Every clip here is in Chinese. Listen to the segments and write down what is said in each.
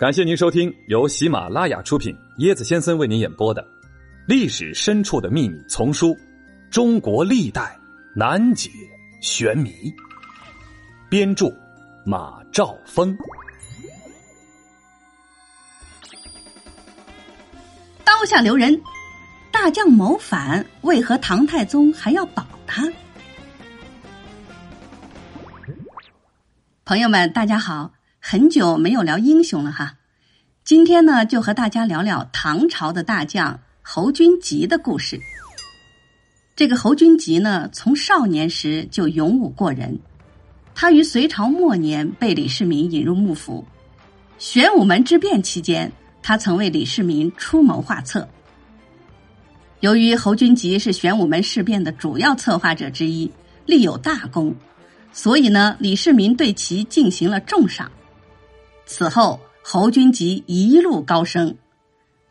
感谢您收听由喜马拉雅出品、椰子先生为您演播的《历史深处的秘密》丛书《中国历代难解玄谜》，编著马兆峰。刀下留人，大将谋反，为何唐太宗还要保他？朋友们，大家好。很久没有聊英雄了哈，今天呢就和大家聊聊唐朝的大将侯君集的故事。这个侯君集呢，从少年时就勇武过人。他于隋朝末年被李世民引入幕府，玄武门之变期间，他曾为李世民出谋划策。由于侯君集是玄武门事变的主要策划者之一，立有大功，所以呢，李世民对其进行了重赏。此后，侯君集一路高升。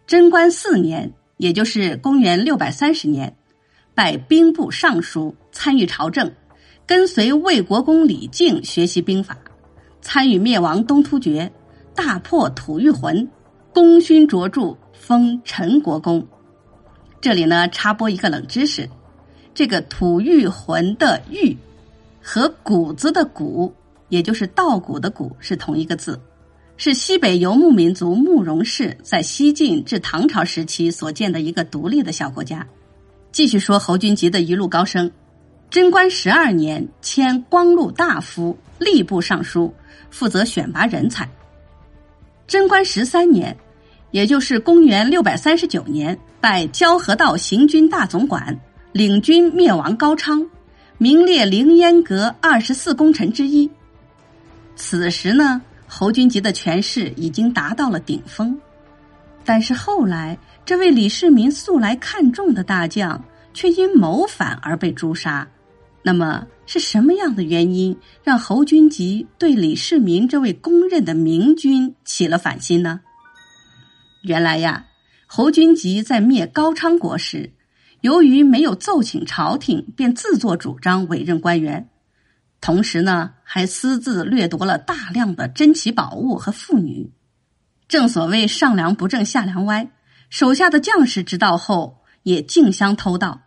贞观四年，也就是公元六百三十年，拜兵部尚书，参与朝政，跟随魏国公李靖学习兵法，参与灭亡东突厥，大破吐谷浑，功勋卓著，封陈国公。这里呢，插播一个冷知识：这个吐谷浑的“玉”和谷子的“谷”，也就是稻谷的“谷”，是同一个字。是西北游牧民族慕容氏在西晋至唐朝时期所建的一个独立的小国家。继续说侯君集的一路高升，贞观十二年迁光禄大夫、吏部尚书，负责选拔人才。贞观十三年，也就是公元六百三十九年，拜交河道行军大总管，领军灭亡高昌，名列凌烟阁二十四功臣之一。此时呢？侯君集的权势已经达到了顶峰，但是后来，这位李世民素来看重的大将，却因谋反而被诛杀。那么，是什么样的原因让侯君集对李世民这位公认的明君起了反心呢？原来呀，侯君集在灭高昌国时，由于没有奏请朝廷，便自作主张委任官员。同时呢，还私自掠夺了大量的珍奇宝物和妇女。正所谓上梁不正下梁歪，手下的将士知道后也竞相偷盗。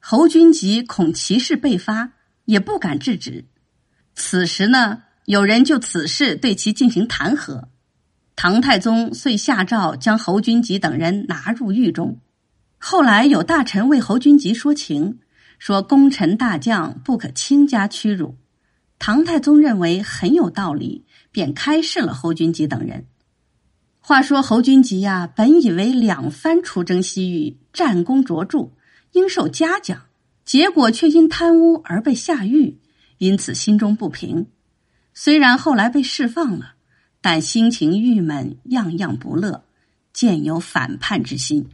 侯君集恐其事被发，也不敢制止。此时呢，有人就此事对其进行弹劾。唐太宗遂下诏将侯君集等人拿入狱中。后来有大臣为侯君集说情，说功臣大将不可轻加屈辱。唐太宗认为很有道理，便开释了侯君集等人。话说侯君集呀，本以为两番出征西域，战功卓著，应受嘉奖，结果却因贪污而被下狱，因此心中不平。虽然后来被释放了，但心情郁闷，样样不乐，渐有反叛之心。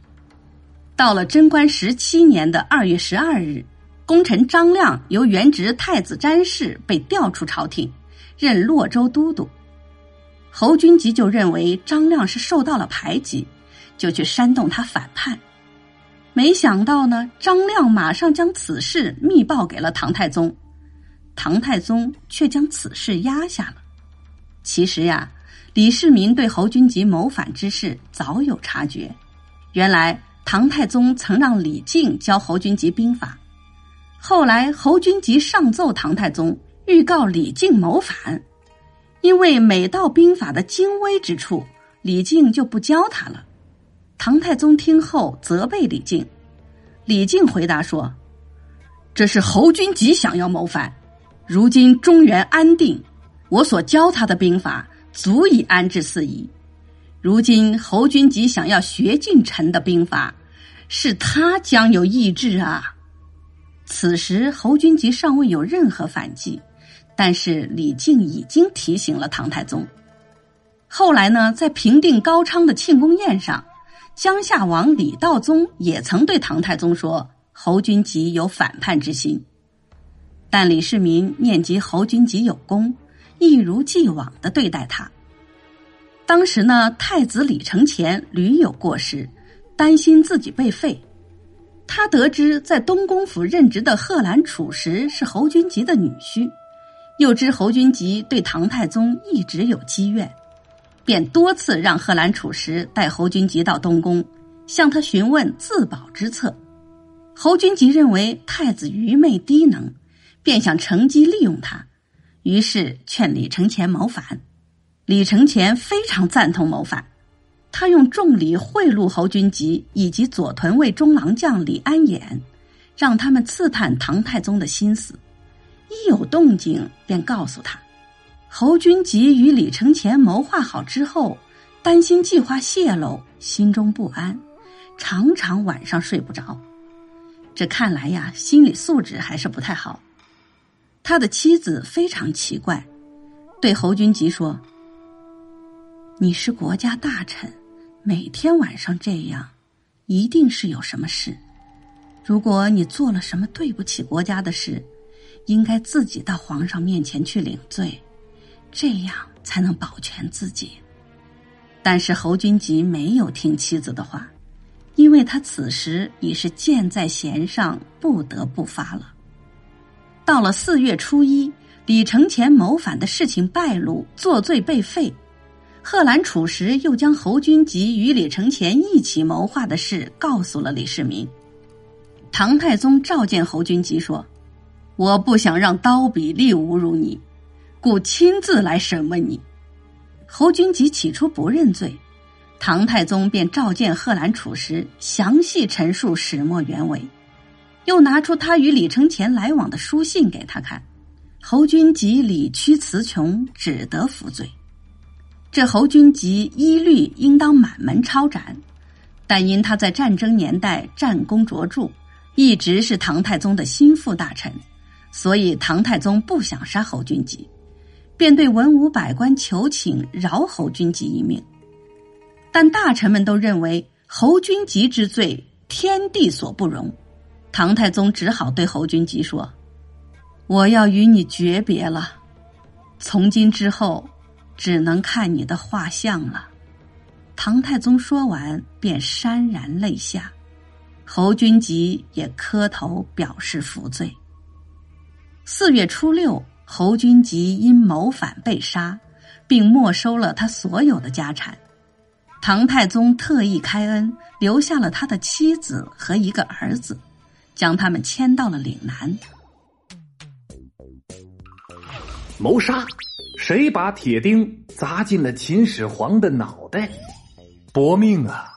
到了贞观十七年的二月十二日。功臣张亮由原职太子詹事被调出朝廷，任洛州都督。侯君集就认为张亮是受到了排挤，就去煽动他反叛。没想到呢，张亮马上将此事密报给了唐太宗，唐太宗却将此事压下了。其实呀，李世民对侯君集谋反之事早有察觉。原来唐太宗曾让李靖教侯君集兵法。后来，侯君集上奏唐太宗，预告李靖谋反，因为每到兵法的精微之处，李靖就不教他了。唐太宗听后责备李靖，李靖回答说：“这是侯君集想要谋反，如今中原安定，我所教他的兵法足以安置四夷。如今侯君集想要学进臣的兵法，是他将有意志啊。”此时，侯君集尚未有任何反击，但是李靖已经提醒了唐太宗。后来呢，在平定高昌的庆功宴上，江夏王李道宗也曾对唐太宗说：“侯君集有反叛之心。”但李世民念及侯君集有功，一如既往的对待他。当时呢，太子李承乾屡有过失，担心自己被废。他得知在东宫府任职的贺兰楚实是侯君集的女婿，又知侯君集对唐太宗一直有积怨，便多次让贺兰楚石带侯君集到东宫，向他询问自保之策。侯君集认为太子愚昧低能，便想乘机利用他，于是劝李承乾谋反。李承乾非常赞同谋反，他用重礼贿赂侯君集以及左屯卫中郎将李安衍，让他们刺探唐太宗的心思，一有动静便告诉他。侯君集与李承乾谋划好之后，担心计划泄露，心中不安，常常晚上睡不着。这看来呀，心理素质还是不太好。他的妻子非常奇怪，对侯君集说：“你是国家大臣，每天晚上这样，一定是有什么事。如果你做了什么对不起国家的事，应该自己到皇上面前去领罪。”这样才能保全自己。但是侯君集没有听妻子的话，因为他此时已是箭在弦上，不得不发了。到了四月初一，李承乾谋反的事情败露，作罪被废。贺兰楚时又将侯君集与李承乾一起谋划的事告诉了李世民。唐太宗召见侯君集说：“我不想让刀笔利侮辱你。”故亲自来审问你，侯君集起初不认罪，唐太宗便召见贺兰楚时，详细陈述始末原委，又拿出他与李承乾来往的书信给他看，侯君集理屈词穷，只得服罪。这侯君集依律应当满门抄斩，但因他在战争年代战功卓著，一直是唐太宗的心腹大臣，所以唐太宗不想杀侯君集。便对文武百官求请饶侯君集一命，但大臣们都认为侯君集之罪天地所不容，唐太宗只好对侯君集说：“我要与你诀别了，从今之后只能看你的画像了。”唐太宗说完便潸然泪下，侯君集也磕头表示服罪。四月初六。侯君集因谋反被杀，并没收了他所有的家产。唐太宗特意开恩，留下了他的妻子和一个儿子，将他们迁到了岭南。谋杀？谁把铁钉砸进了秦始皇的脑袋？搏命啊！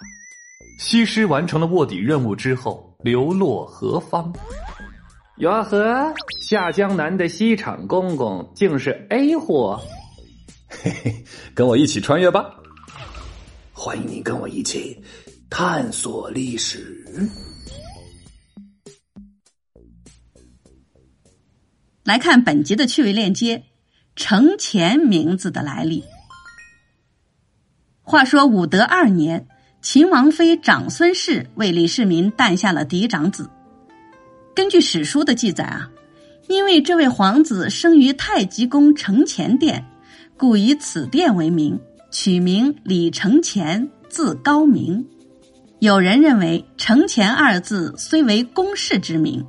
西施完成了卧底任务之后，流落何方？哟呵，下江南的西厂公公竟是 A 货，嘿嘿，跟我一起穿越吧！欢迎你跟我一起探索历史。来看本集的趣味链接：程潜名字的来历。话说武德二年，秦王妃长孙氏为李世民诞下了嫡长子。根据史书的记载啊，因为这位皇子生于太极宫承乾殿，故以此殿为名，取名李承乾，字高明。有人认为“承乾”二字虽为宫室之名，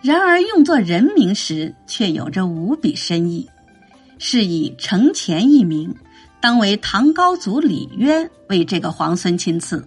然而用作人名时却有着无比深意，是以承乾一名，当为唐高祖李渊为这个皇孙亲赐。